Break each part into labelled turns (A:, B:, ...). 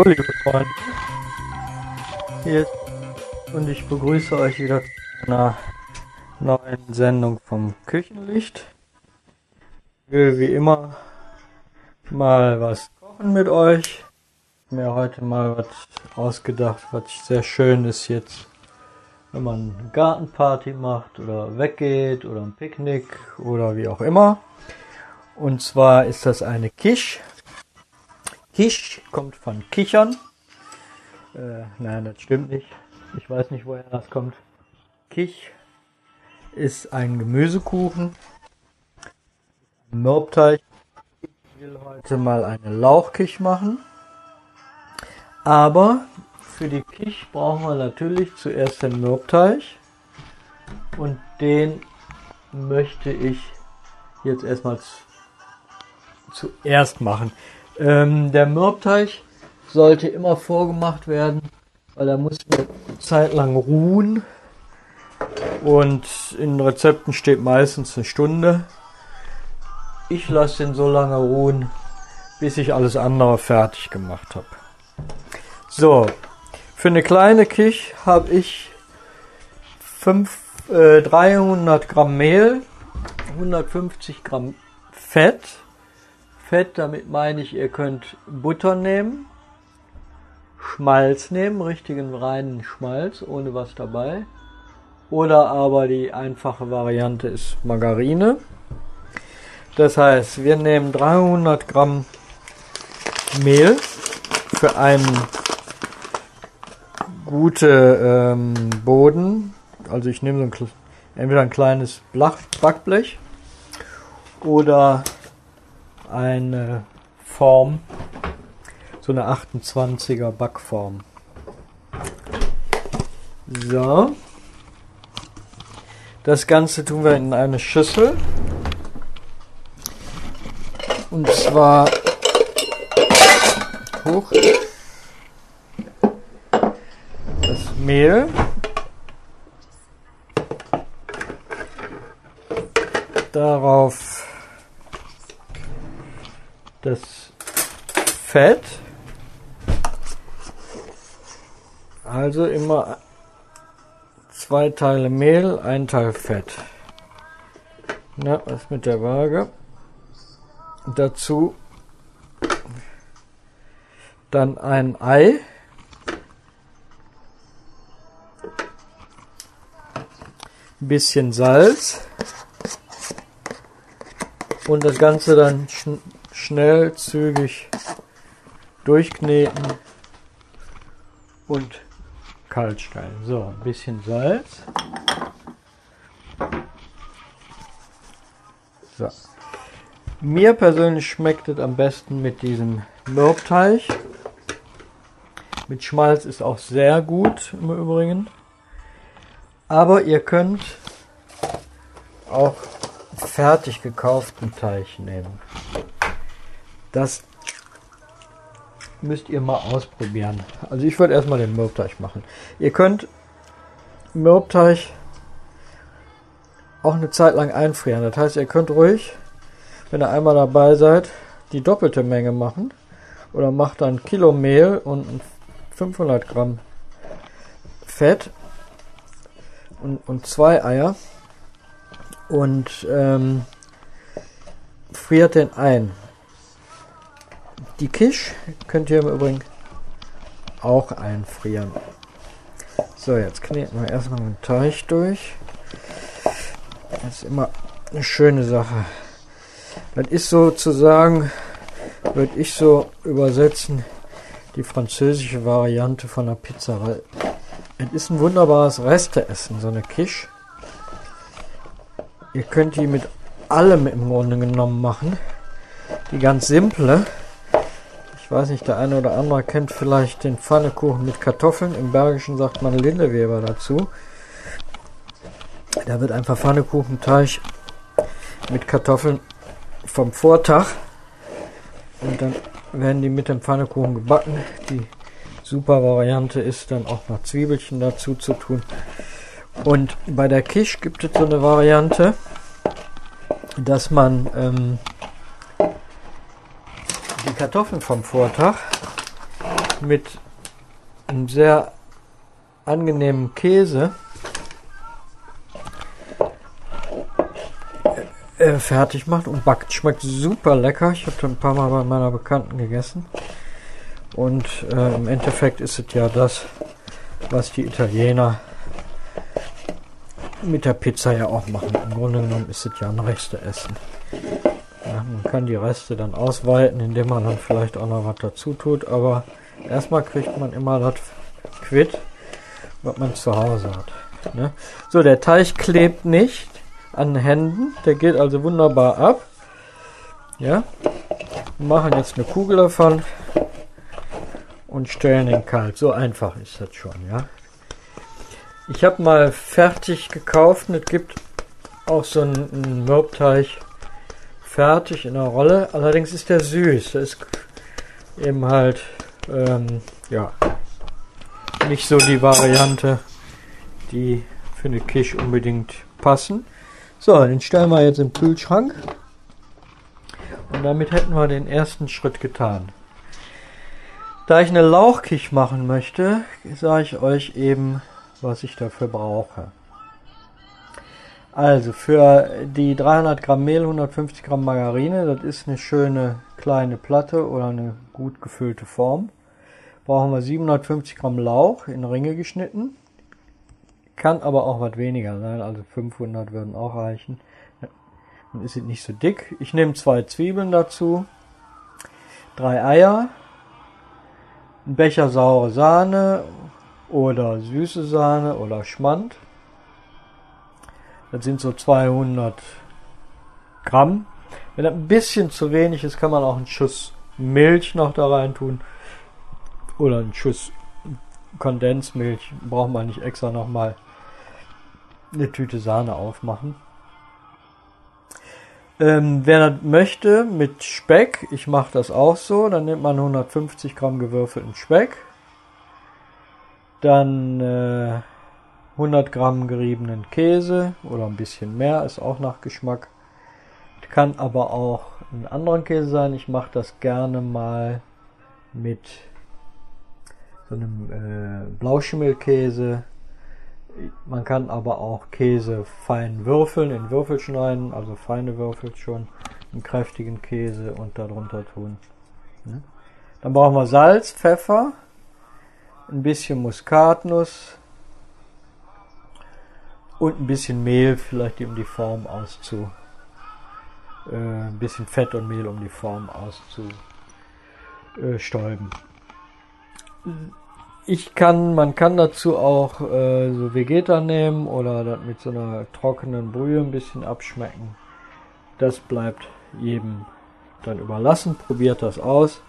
A: Hallo liebe Freunde. Hier ist und ich begrüße euch wieder zu einer neuen Sendung vom Küchenlicht. Ich will wie immer mal was kochen mit euch. Mir heute mal was ausgedacht, was sehr schön ist jetzt, wenn man eine Gartenparty macht oder weggeht oder ein Picknick oder wie auch immer. Und zwar ist das eine Quiche. Quiche kommt von Kichern. Äh, nein, das stimmt nicht. Ich weiß nicht, woher das kommt. Kich ist ein Gemüsekuchen. Mürbteig. Ich will heute mal eine Lauchkich machen. Aber für die Kich brauchen wir natürlich zuerst den Mürbteig. Und den möchte ich jetzt erstmal zuerst machen. Ähm, der Mürbteig sollte immer vorgemacht werden, weil er muss eine Zeit lang ruhen. Und in Rezepten steht meistens eine Stunde. Ich lasse den so lange ruhen, bis ich alles andere fertig gemacht habe. So, für eine kleine Kich habe ich 5, äh, 300 Gramm Mehl, 150 Gramm Fett. Fett, damit meine ich, ihr könnt Butter nehmen, Schmalz nehmen, richtigen reinen Schmalz, ohne was dabei. Oder aber die einfache Variante ist Margarine. Das heißt, wir nehmen 300 Gramm Mehl für einen gute ähm, Boden. Also ich nehme so ein, entweder ein kleines Backblech oder eine Form, so eine 28er Backform. So. Das Ganze tun wir in eine Schüssel. Und zwar hoch das Mehl. Darauf das Fett. Also immer zwei Teile Mehl, ein Teil Fett. Na, was mit der Waage? Dazu dann ein Ei. Bisschen Salz. Und das Ganze dann schnell, zügig durchkneten und kalt stellen. So, ein bisschen Salz. So. Mir persönlich schmeckt es am besten mit diesem Mürbteig. Mit Schmalz ist auch sehr gut im Übrigen. Aber ihr könnt auch fertig gekauften Teig nehmen. Das müsst ihr mal ausprobieren. Also ich würde erstmal den Mürbteig machen. Ihr könnt Mürbteig auch eine Zeit lang einfrieren. Das heißt, ihr könnt ruhig, wenn ihr einmal dabei seid, die doppelte Menge machen. Oder macht dann Kilo Mehl und 500 Gramm Fett und, und zwei Eier und ähm, friert den ein. Die Kisch könnt ihr im Übrigen auch einfrieren. So, jetzt kneten wir erstmal den Teig durch. Das ist immer eine schöne Sache. Das ist sozusagen, würde ich so übersetzen, die französische Variante von der Pizza, weil es ist ein wunderbares Resteessen, so eine Kisch. Ihr könnt die mit allem im Grunde genommen machen. Die ganz simple weiß nicht, der eine oder andere kennt vielleicht den Pfannekuchen mit Kartoffeln. Im Bergischen sagt man Lindeweber dazu. Da wird einfach Pfannekuchenteig mit Kartoffeln vom Vortag und dann werden die mit dem Pfannekuchen gebacken. Die super Variante ist dann auch noch Zwiebelchen dazu zu tun. Und bei der Kisch gibt es so eine Variante, dass man ähm, Kartoffeln vom Vortag mit einem sehr angenehmen Käse äh, fertig macht und backt. Schmeckt super lecker. Ich habe das ein paar Mal bei meiner Bekannten gegessen. Und äh, im Endeffekt ist es ja das, was die Italiener mit der Pizza ja auch machen. Im Grunde genommen ist es ja ein Resteessen. Man kann die Reste dann ausweiten, indem man dann vielleicht auch noch was dazu tut, aber erstmal kriegt man immer das quitt, was man zu Hause hat. Ne? So, der Teig klebt nicht an den Händen, der geht also wunderbar ab. Ja, wir machen jetzt eine Kugel davon und stellen den kalt. So einfach ist das schon, ja. Ich habe mal fertig gekauft und es gibt auch so einen, einen Mürbteig fertig in der Rolle. Allerdings ist der süß. Der ist eben halt, ähm, ja, nicht so die Variante, die für eine Kisch unbedingt passen. So, den stellen wir jetzt im Kühlschrank. Und damit hätten wir den ersten Schritt getan. Da ich eine Lauchkisch machen möchte, sage ich euch eben, was ich dafür brauche. Also für die 300 Gramm Mehl, 150 Gramm Margarine, das ist eine schöne kleine Platte oder eine gut gefüllte Form. Brauchen wir 750 Gramm Lauch in Ringe geschnitten. Kann aber auch was weniger sein, also 500 würden auch reichen. Dann ist es nicht so dick. Ich nehme zwei Zwiebeln dazu, drei Eier, ein Becher saure Sahne oder süße Sahne oder Schmand. Das sind so 200 Gramm. Wenn das ein bisschen zu wenig ist, kann man auch einen Schuss Milch noch da rein tun. Oder einen Schuss Kondensmilch. Braucht man nicht extra nochmal eine Tüte Sahne aufmachen. Ähm, wer das möchte mit Speck, ich mache das auch so, dann nimmt man 150 Gramm gewürfelten Speck, dann äh, 100 Gramm geriebenen Käse oder ein bisschen mehr, ist auch nach Geschmack. Kann aber auch ein anderen Käse sein. Ich mache das gerne mal mit so einem äh, Blauschimmelkäse man kann aber auch Käse fein würfeln, in Würfel schneiden, also feine Würfel schon, einen kräftigen Käse und darunter tun. Dann brauchen wir Salz, Pfeffer, ein bisschen Muskatnuss und ein bisschen Mehl, vielleicht um die Form auszu, äh, ein bisschen Fett und Mehl, um die Form auszustäuben ich kann, man kann dazu auch äh, so Vegeta nehmen oder das mit so einer trockenen Brühe ein bisschen abschmecken. Das bleibt jedem dann überlassen. Probiert das aus.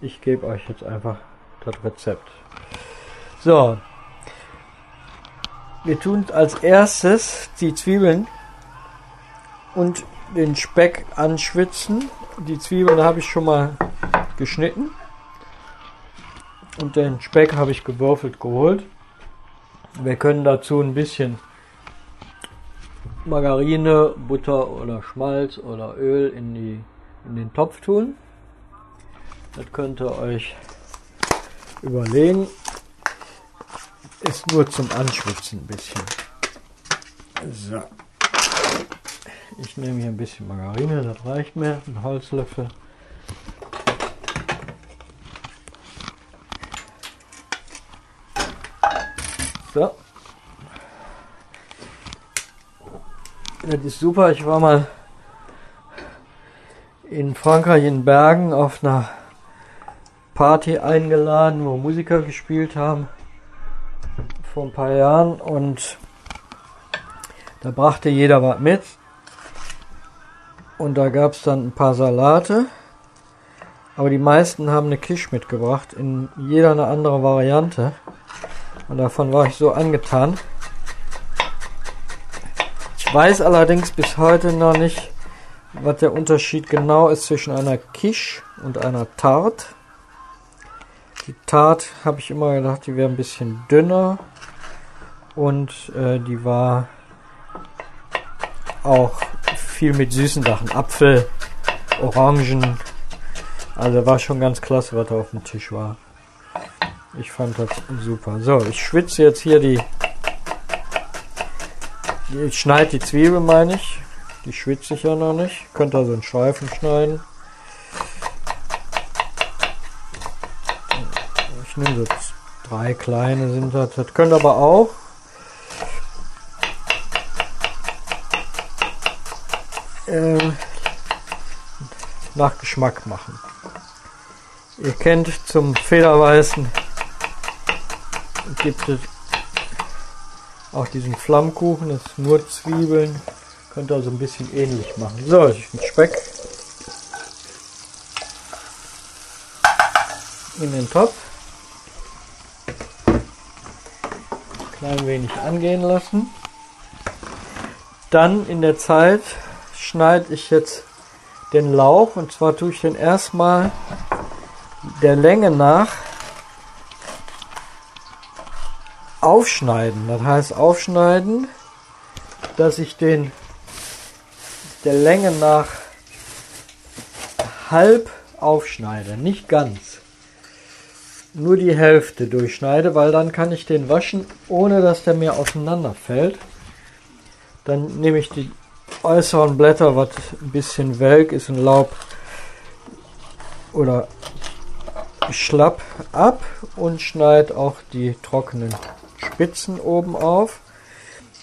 A: Ich gebe euch jetzt einfach das Rezept. So. Wir tun als erstes die Zwiebeln und den Speck anschwitzen. Die Zwiebeln habe ich schon mal geschnitten. Und den Speck habe ich gewürfelt geholt. Wir können dazu ein bisschen Margarine, Butter oder Schmalz oder Öl in, die, in den Topf tun. Das könnt ihr euch überlegen. Ist nur zum Anschwitzen ein bisschen. So. Ich nehme hier ein bisschen Margarine, das reicht mir, ein Holzlöffel. So. Das ist super. Ich war mal in Frankreich in Bergen auf einer Party eingeladen, wo Musiker gespielt haben vor ein paar Jahren und da brachte jeder was mit und da gab es dann ein paar Salate, aber die meisten haben eine Kisch mitgebracht in jeder eine andere Variante. Und davon war ich so angetan. Ich weiß allerdings bis heute noch nicht, was der Unterschied genau ist zwischen einer Quiche und einer Tarte. Die Tarte habe ich immer gedacht, die wäre ein bisschen dünner und äh, die war auch viel mit süßen Sachen. Apfel, Orangen. Also war schon ganz klasse, was da auf dem Tisch war. Ich fand das super. So, ich schwitze jetzt hier die. Ich schneide die Zwiebel, meine ich. Die schwitze ich ja noch nicht. Könnt also in Streifen schneiden. Ich nehme so drei kleine sind das. Das könnt aber auch. Äh, nach Geschmack machen. Ihr kennt zum Federweißen gibt es auch diesen Flammkuchen, das ist nur Zwiebeln. Könnt ihr also ein bisschen ähnlich machen. So, ein Speck in den Topf. Klein wenig angehen lassen. Dann in der Zeit schneide ich jetzt den Lauch und zwar tue ich den erstmal der Länge nach aufschneiden. Das heißt aufschneiden, dass ich den der Länge nach halb aufschneide, nicht ganz. Nur die Hälfte durchschneide, weil dann kann ich den waschen, ohne dass der mir auseinanderfällt. Dann nehme ich die äußeren Blätter, was ein bisschen welk ist und Laub oder schlapp ab und schneide auch die trockenen Spitzen oben auf.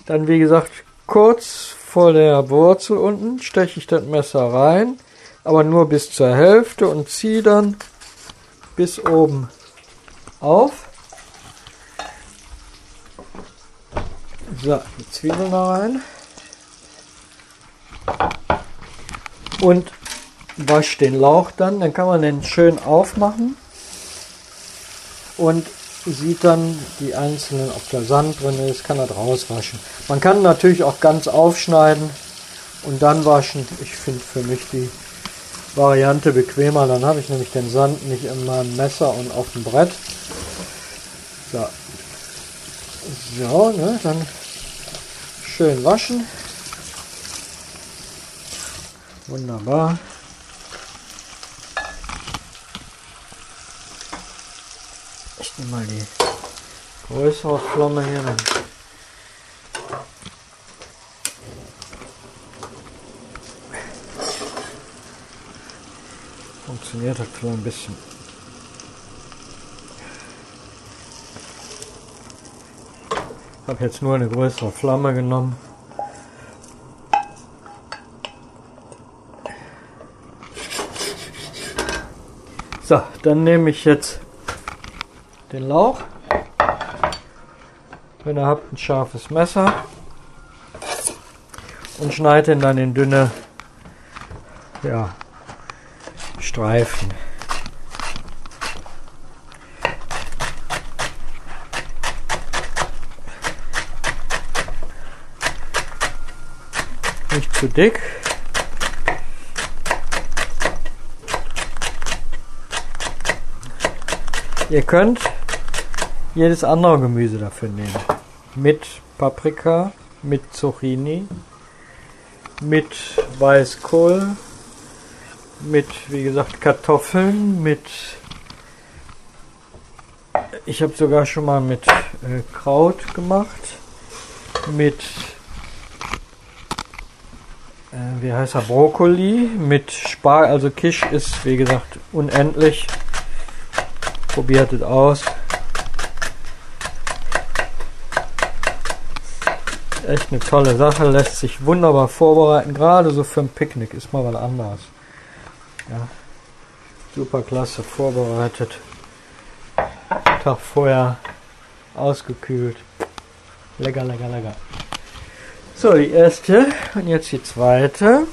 A: Dann wie gesagt kurz vor der Wurzel unten steche ich das Messer rein, aber nur bis zur Hälfte und ziehe dann bis oben auf. So, die Zwiebeln da rein. Und wasche den Lauch dann, dann kann man den schön aufmachen und sieht dann die einzelnen, ob da Sand drin ist, kann er rauswaschen. Man kann natürlich auch ganz aufschneiden und dann waschen. Ich finde für mich die Variante bequemer. Dann habe ich nämlich den Sand nicht in meinem Messer und auf dem Brett. So, so ne, dann schön waschen. Wunderbar. Ich nehme mal die größere Flamme hier. Dann funktioniert das so ein bisschen. Ich habe jetzt nur eine größere Flamme genommen. So, dann nehme ich jetzt den Lauch. Wenn ihr habt ein scharfes Messer und schneidet ihn dann in dünne ja, Streifen. Nicht zu dick. Ihr könnt jedes andere Gemüse dafür nehmen. Mit Paprika, mit Zucchini, mit Weißkohl, mit, wie gesagt, Kartoffeln, mit. Ich habe sogar schon mal mit äh, Kraut gemacht, mit. Äh, wie heißt er? Brokkoli, mit Spargel. Also Kisch ist, wie gesagt, unendlich. Probiert es aus. Echt eine tolle Sache, lässt sich wunderbar vorbereiten. Gerade so für ein Picknick ist mal was anderes. Ja, super klasse vorbereitet. Tag vorher ausgekühlt. Lecker, lecker, lecker. So, die erste und jetzt die zweite.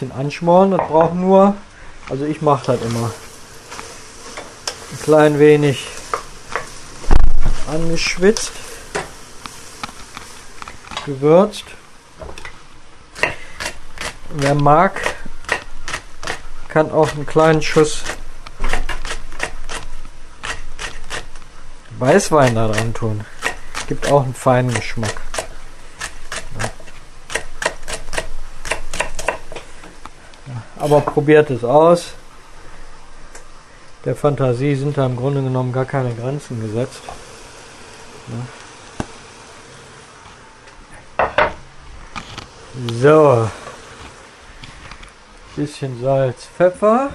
A: bisschen anschmoren. Das braucht nur, also ich mache das immer. Ein klein wenig angeschwitzt, gewürzt. Wer mag, kann auch einen kleinen Schuss Weißwein daran tun. Gibt auch einen feinen Geschmack. Aber probiert es aus. Der Fantasie sind da im Grunde genommen gar keine Grenzen gesetzt. So. Bisschen Salz, Pfeffer.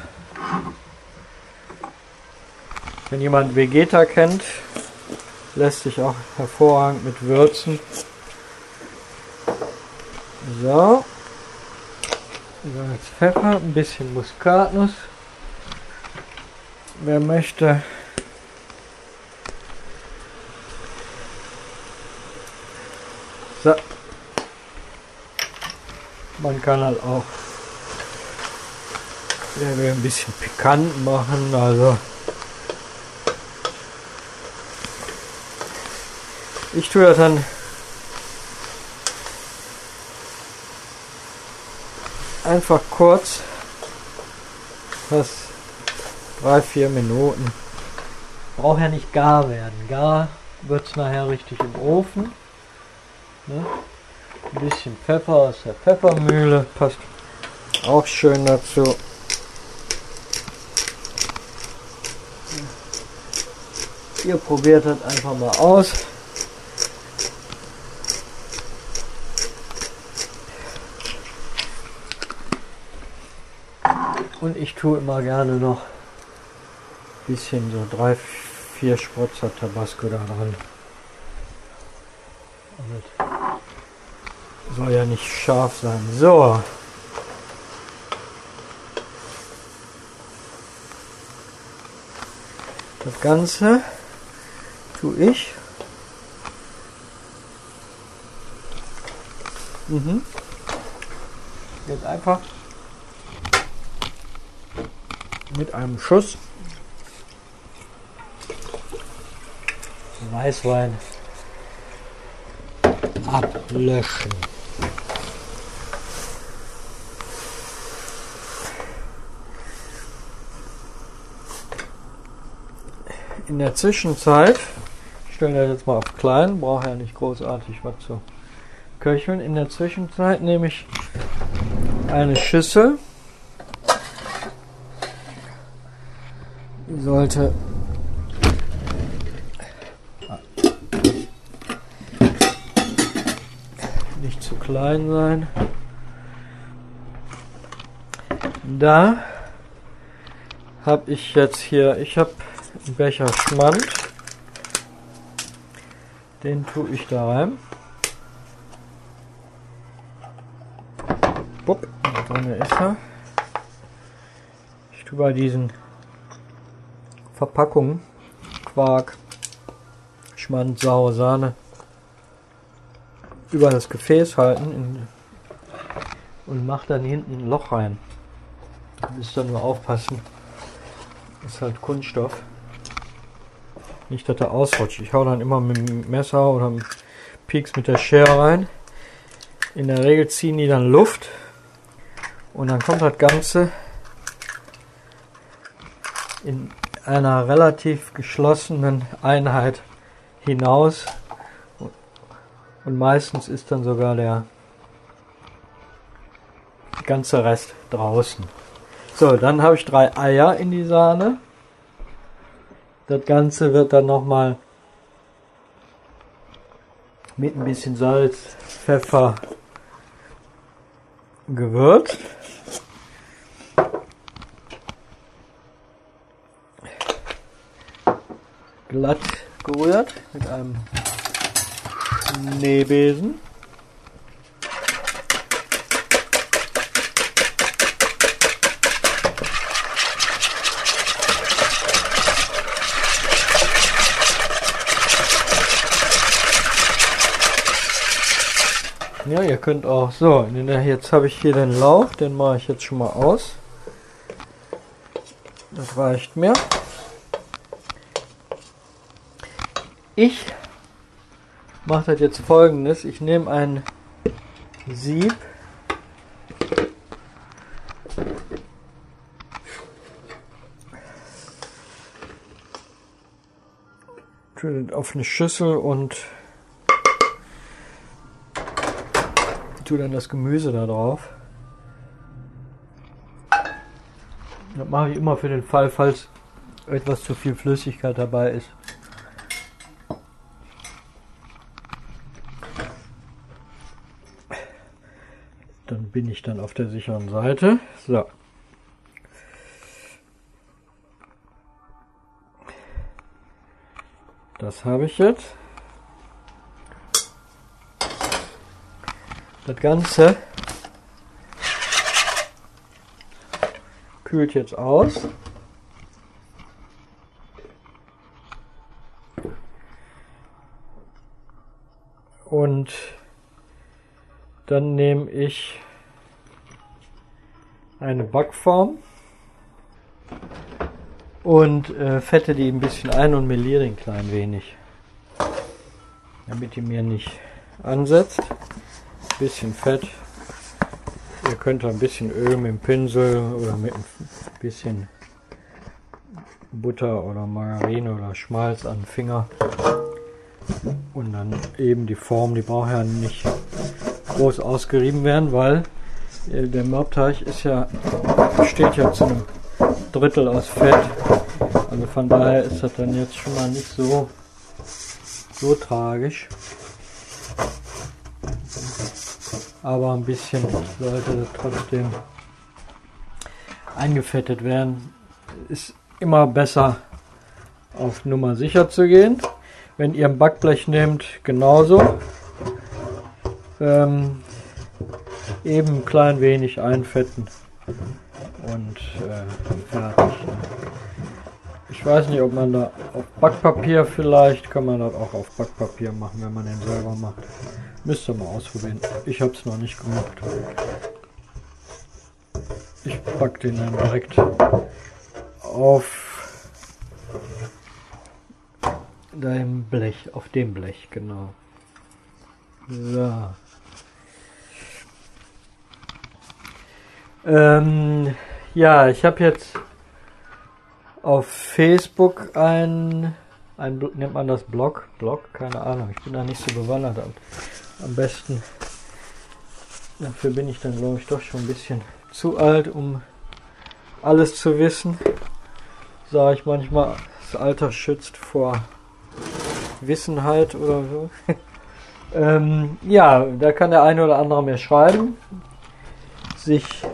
A: Wenn jemand Vegeta kennt, lässt sich auch hervorragend mit würzen. So. Salz, Pfeffer, ein bisschen Muskatnuss. Wer möchte, so. Man kann halt auch der will ein bisschen pikant machen, also ich tue das dann einfach kurz, was drei, vier Minuten. Braucht ja nicht gar werden. Gar wird es nachher richtig im Ofen. Ne? Ein bisschen Pfeffer aus der Pfeffermühle passt auch schön dazu. Ihr probiert das einfach mal aus. Und ich tue immer gerne noch ein bisschen so drei, vier Sprotzer Tabasco da dran. Soll ja nicht scharf sein. So. Das Ganze tue ich. Mhm. Jetzt einfach mit einem Schuss Weißwein ablöschen. In der Zwischenzeit, ich stelle das jetzt mal auf klein, brauche ja nicht großartig was zu köcheln. In der Zwischenzeit nehme ich eine Schüssel sollte nicht zu klein sein. Da habe ich jetzt hier, ich habe einen Becher Schmand. Den tue ich da rein. Bupp, drin ist er. Ich tue bei diesen Verpackung, Quark, Schmand, saure Sahne über das Gefäß halten und mache dann hinten ein Loch rein. Müsst dann nur aufpassen. Das ist halt Kunststoff. Nicht, dass er ausrutscht. Ich hau dann immer mit dem Messer oder mit Pieks mit der Schere rein. In der Regel ziehen die dann Luft und dann kommt das Ganze in einer relativ geschlossenen Einheit hinaus und meistens ist dann sogar der ganze Rest draußen. So, dann habe ich drei Eier in die Sahne. Das Ganze wird dann nochmal mit ein bisschen Salz, Pfeffer gewürzt. Glatt gerührt mit einem Schneebesen. Ja, ihr könnt auch so. Jetzt habe ich hier den Lauch, den mache ich jetzt schon mal aus. Das reicht mir. Ich mache das jetzt folgendes. Ich nehme ein Sieb. auf eine Schüssel und tue dann das Gemüse da drauf. Das mache ich immer für den Fall, falls etwas zu viel Flüssigkeit dabei ist. Dann auf der sicheren Seite. So. Das habe ich jetzt. Das Ganze kühlt jetzt aus. Und dann nehme ich eine Backform und äh, fette die ein bisschen ein und meliere ein klein wenig, damit die mir nicht ansetzt bisschen Fett. Ihr könnt ein bisschen Öl mit dem Pinsel oder mit ein bisschen Butter oder Margarine oder Schmalz an den Finger. Und dann eben die Form, die braucht ja nicht groß ausgerieben werden, weil der Mörbteig ist ja, besteht ja zu einem Drittel aus Fett. Also von daher ist das dann jetzt schon mal nicht so, so tragisch. aber ein bisschen sollte trotzdem eingefettet werden. Ist immer besser auf Nummer sicher zu gehen. Wenn ihr ein Backblech nehmt, genauso. Ähm, eben ein klein wenig einfetten und äh, fertig. Ich weiß nicht, ob man da auf Backpapier vielleicht, kann man das auch auf Backpapier machen, wenn man den selber macht. Müsst ihr mal ausprobieren. Ich habe es noch nicht gemacht. Ich pack den dann direkt auf deinem Blech, auf dem Blech, genau. So. Ähm, ja, ich habe jetzt auf Facebook ein, ein, nennt man das Blog? Blog? Keine Ahnung, ich bin da nicht so bewandert am besten. Dafür bin ich dann, glaube ich, doch schon ein bisschen zu alt, um alles zu wissen. Sage ich manchmal, das Alter schützt vor Wissenheit oder so. ähm, ja, da kann der eine oder andere mir schreiben, sich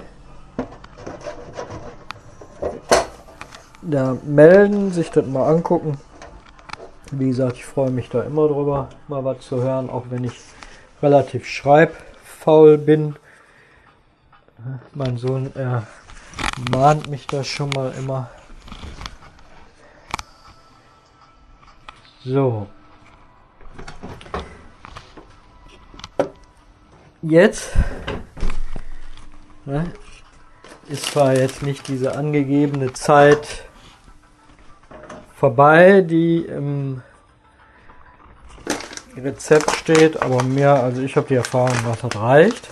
A: da melden, sich das mal angucken. Wie gesagt, ich freue mich da immer drüber, mal was zu hören, auch wenn ich relativ schreibfaul bin. Mein Sohn er mahnt mich da schon mal immer. So. Jetzt ne, ist zwar jetzt nicht diese angegebene Zeit vorbei, die im Rezept steht, aber mehr, also ich habe die Erfahrung, was das reicht.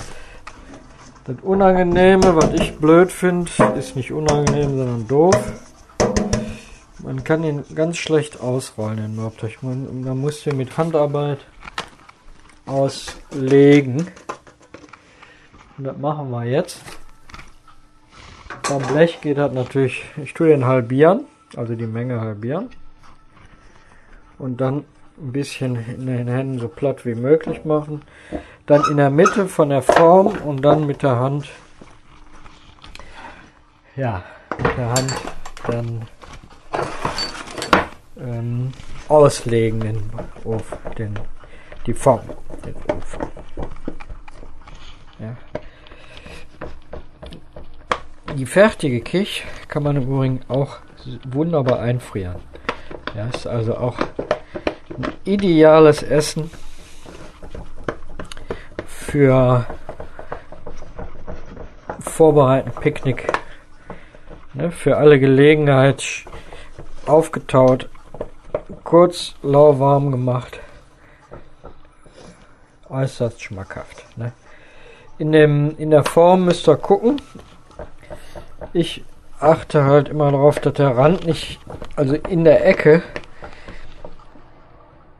A: Das Unangenehme, was ich blöd finde, ist nicht unangenehm, sondern doof. Man kann ihn ganz schlecht ausrollen, den Mörbteig. Man, man muss den mit Handarbeit auslegen. Und das machen wir jetzt. Beim Blech geht das natürlich, ich tue den halbieren, also die Menge halbieren. Und dann ein bisschen in den Händen so platt wie möglich machen. Dann in der Mitte von der Form und dann mit der Hand, ja, mit der Hand dann ähm, auslegen den Ofen, den, die Form, den Ofen. Ja. Die fertige Kich kann man übrigens auch wunderbar einfrieren. Ja, ist also auch ideales Essen für vorbereiten Picknick. Ne, für alle Gelegenheit aufgetaut, kurz lauwarm gemacht. Äußerst schmackhaft. Ne? In, dem, in der Form müsst ihr gucken. Ich achte halt immer darauf, dass der Rand nicht, also in der Ecke,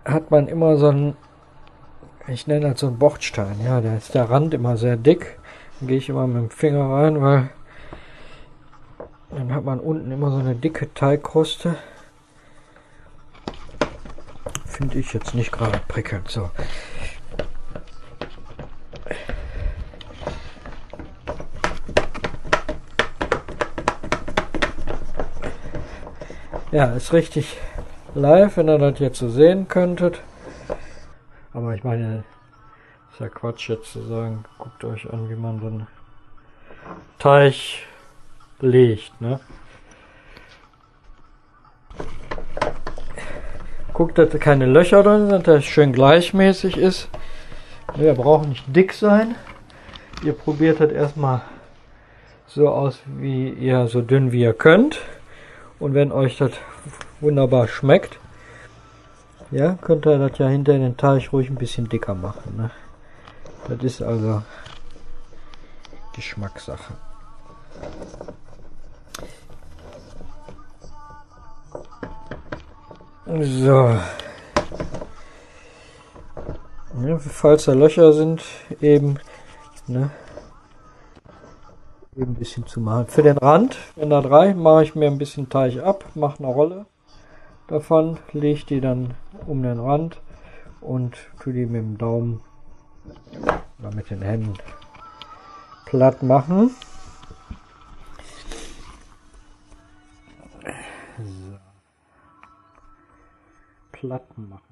A: hat man immer so einen, ich nenne das so einen Bordstein, ja, da ist der Rand immer sehr dick. Dann gehe ich immer mit dem Finger rein, weil dann hat man unten immer so eine dicke Teigkruste. Finde ich jetzt nicht gerade prickelnd. So. Ja, ist richtig live, wenn ihr das jetzt so sehen könntet. Aber ich meine, ist ja Quatsch jetzt zu sagen, guckt euch an, wie man so einen Teich legt, ne? Guckt, dass keine Löcher drin sind, dass es schön gleichmäßig ist. Er braucht nicht dick sein. Ihr probiert das erstmal so aus, wie ihr so dünn wie ihr könnt. Und wenn euch das wunderbar schmeckt, ja, könnt ihr das ja hinter den Teig ruhig ein bisschen dicker machen. Ne? Das ist also Geschmackssache. So. Ja, falls da Löcher sind, eben, ne, ein bisschen zu machen. Für den Rand, das reicht, mache ich mir ein bisschen Teig ab, mache eine Rolle davon, lege die dann um den Rand und tue die mit dem Daumen oder mit den Händen platt machen. So. Platten machen.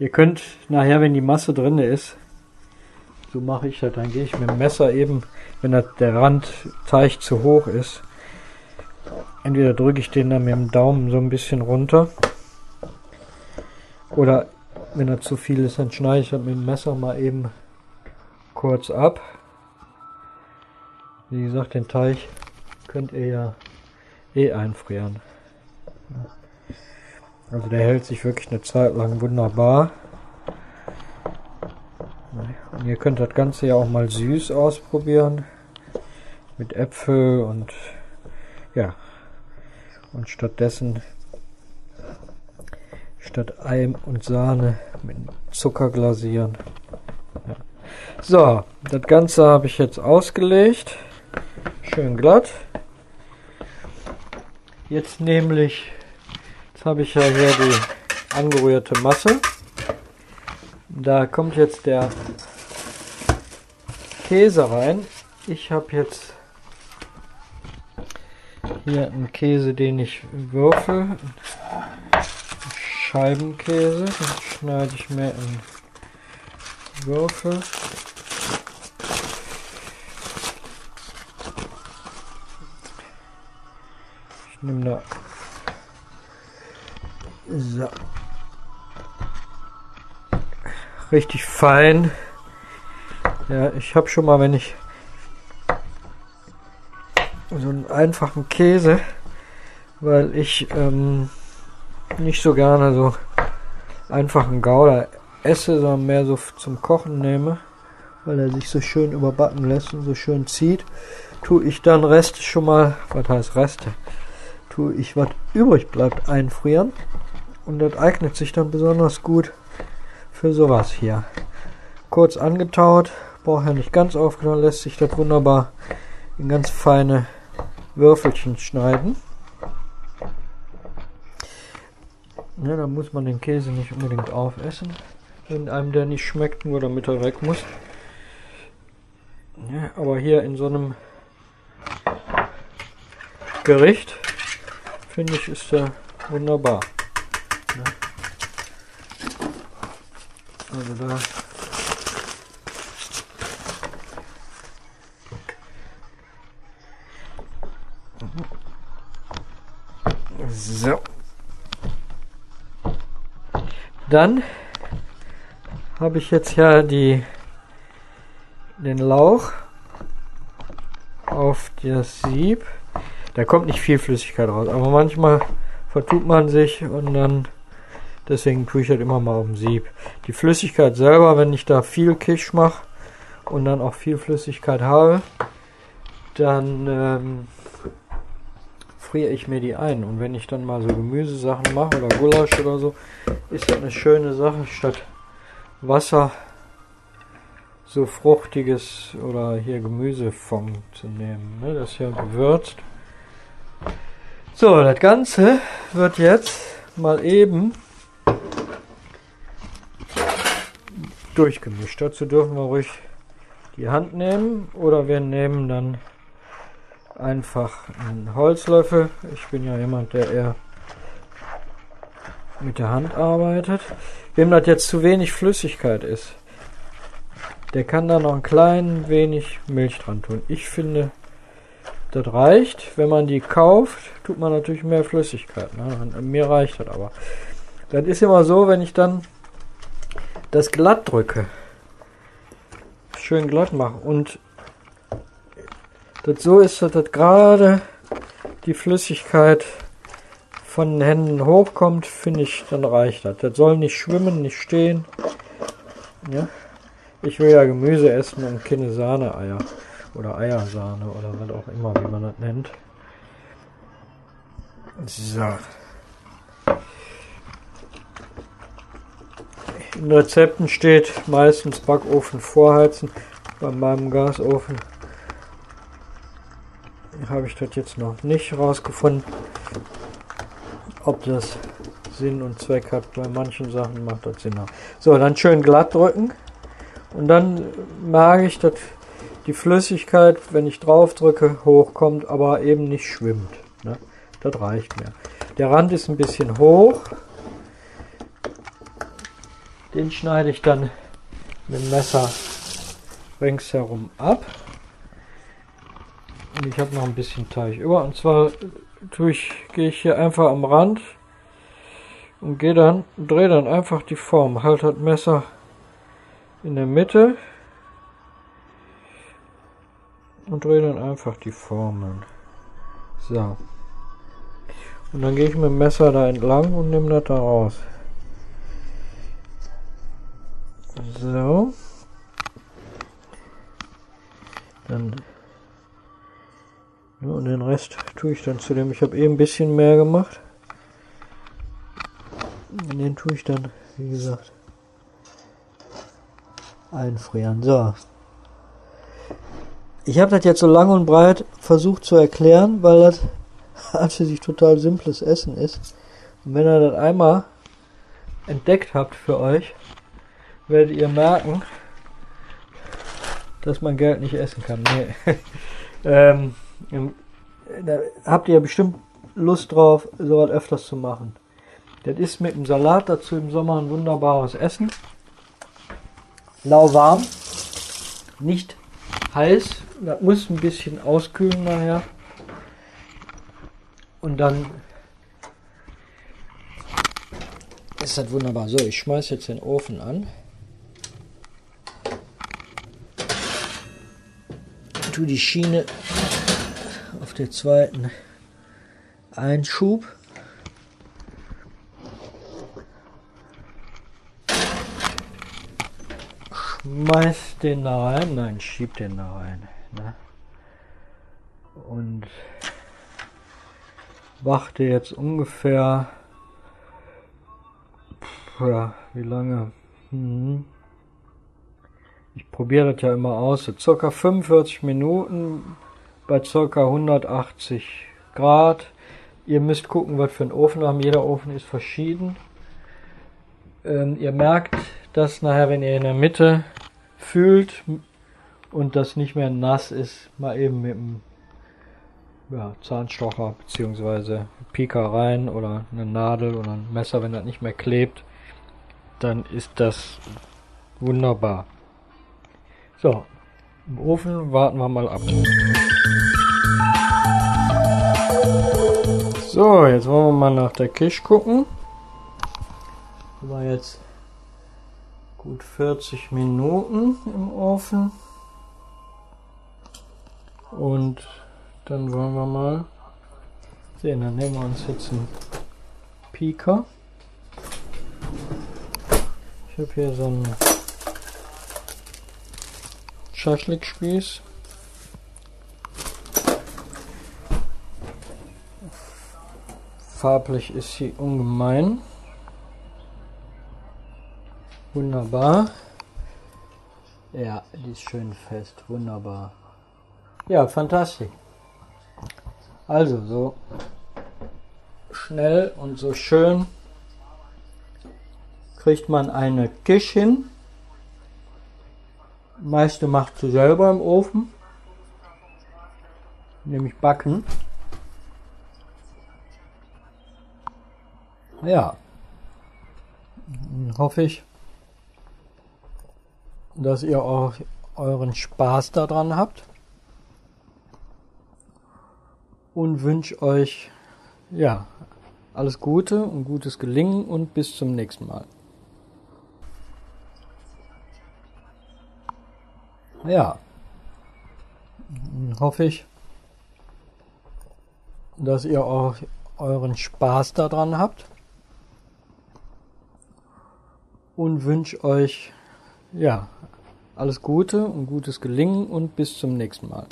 A: Ihr könnt nachher, wenn die Masse drin ist, so mache ich das, dann gehe ich mit dem Messer eben, wenn das, der Randteig zu hoch ist, entweder drücke ich den dann mit dem Daumen so ein bisschen runter oder wenn er zu viel ist, dann schneide ich das mit dem Messer mal eben kurz ab. Wie gesagt, den Teig könnt ihr ja eh einfrieren. Also der hält sich wirklich eine Zeit lang wunderbar. Ihr könnt das Ganze ja auch mal süß ausprobieren. Mit Äpfel und ja. Und stattdessen statt Ei und Sahne mit Zucker glasieren. Ja. So, das Ganze habe ich jetzt ausgelegt. Schön glatt. Jetzt nämlich, jetzt habe ich ja hier die angerührte Masse. Da kommt jetzt der Käse rein. Ich habe jetzt hier einen Käse, den ich würfel. Scheibenkäse. Den schneide ich mir in Würfel. Ich nehme da so richtig fein. Ja, ich habe schon mal, wenn ich so einen einfachen Käse, weil ich ähm, nicht so gerne so einfachen Gouda esse, sondern mehr so zum Kochen nehme, weil er sich so schön überbacken lässt und so schön zieht, tue ich dann Reste schon mal, was heißt Reste, tue ich was übrig bleibt einfrieren und das eignet sich dann besonders gut für sowas hier. Kurz angetaut, braucht ja nicht ganz aufgenommen, lässt sich das wunderbar in ganz feine Würfelchen schneiden. Ja, da muss man den Käse nicht unbedingt aufessen, wenn einem der nicht schmeckt, nur damit er weg muss. Ja, aber hier in so einem Gericht finde ich ist der wunderbar. Ja. Also da So. Dann habe ich jetzt ja die den Lauch auf das Sieb. Da kommt nicht viel Flüssigkeit raus, aber manchmal vertut man sich und dann Deswegen tue ich halt immer mal auf dem Sieb. Die Flüssigkeit selber, wenn ich da viel Kisch mache und dann auch viel Flüssigkeit habe, dann ähm, friere ich mir die ein. Und wenn ich dann mal so Gemüsesachen mache oder Gulasch oder so, ist das eine schöne Sache, statt Wasser so fruchtiges oder hier Gemüsefond zu nehmen. Ne? Das ja gewürzt. So, das Ganze wird jetzt mal eben durchgemischt. Dazu dürfen wir ruhig die Hand nehmen oder wir nehmen dann einfach einen Holzlöffel. Ich bin ja jemand, der eher mit der Hand arbeitet. Wem das jetzt zu wenig Flüssigkeit ist, der kann da noch ein klein wenig Milch dran tun. Ich finde, das reicht. Wenn man die kauft, tut man natürlich mehr Flüssigkeit. Ne? Mir reicht das aber. Das ist immer so, wenn ich dann das glatt drücke, schön glatt mache und das so ist, dass das gerade die Flüssigkeit von den Händen hochkommt, finde ich, dann reicht das. Das soll nicht schwimmen, nicht stehen. Ja. Ich will ja Gemüse essen und keine Sahne-Eier oder Eiersahne oder was auch immer, wie man das nennt. So. In Rezepten steht meistens Backofen vorheizen. Bei meinem Gasofen habe ich das jetzt noch nicht rausgefunden, ob das Sinn und Zweck hat. Bei manchen Sachen macht das Sinn. So, dann schön glatt drücken. Und dann mag ich, dass die Flüssigkeit, wenn ich drauf drücke, hochkommt, aber eben nicht schwimmt. Ne? Das reicht mir. Der Rand ist ein bisschen hoch. Den schneide ich dann mit dem Messer ringsherum ab. Und ich habe noch ein bisschen Teig über. Und zwar ich, gehe ich hier einfach am Rand und gehe dann, drehe dann einfach die Form. Halte das Messer in der Mitte und drehe dann einfach die Formen. So. Und dann gehe ich mit dem Messer da entlang und nehme das da raus. So. Dann und den Rest tue ich dann zu dem. Ich habe eben ein bisschen mehr gemacht. Und den tue ich dann, wie gesagt, einfrieren. So. Ich habe das jetzt so lang und breit versucht zu erklären, weil das an sich total simples Essen ist. Und wenn ihr das einmal entdeckt habt für euch, werdet ihr merken, dass man Geld nicht essen kann. Nee. ähm, da habt ihr bestimmt Lust drauf, sowas öfters zu machen. Das ist mit dem Salat dazu im Sommer ein wunderbares Essen. Lauwarm, nicht heiß. Das muss ein bisschen auskühlen nachher. Und dann ist das wunderbar. So, ich schmeiße jetzt den Ofen an. Tu die Schiene der zweiten Einschub. Schmeiß den da rein, nein, schieb den da rein. Ne? Und warte jetzt ungefähr, ja, wie lange? Hm. Ich probiere das ja immer aus, so circa 45 Minuten bei ca. 180 Grad. Ihr müsst gucken, was für einen Ofen haben. Jeder Ofen ist verschieden. Ähm, ihr merkt das nachher, wenn ihr in der Mitte fühlt und das nicht mehr nass ist, mal eben mit dem ja, Zahnstocher bzw. Pika rein oder eine Nadel oder ein Messer, wenn das nicht mehr klebt, dann ist das wunderbar. So, im Ofen warten wir mal ab. So, jetzt wollen wir mal nach der Kisch gucken. War jetzt gut 40 Minuten im Ofen. Und dann wollen wir mal sehen. Dann nehmen wir uns jetzt einen Pika. Ich habe hier so einen Schaschlikspieß. Farblich ist sie ungemein. Wunderbar. Ja, die ist schön fest. Wunderbar. Ja, fantastisch. Also, so schnell und so schön kriegt man eine Kisch hin. meiste macht sie selber im Ofen. Nämlich backen. Ja. Hoffe ich, dass ihr auch euren Spaß daran habt. Und wünsche euch, ja, alles Gute und gutes Gelingen und bis zum nächsten Mal. Ja, hoffe ich, dass ihr auch euren Spaß daran habt und wünsche euch ja alles Gute und gutes Gelingen und bis zum nächsten Mal.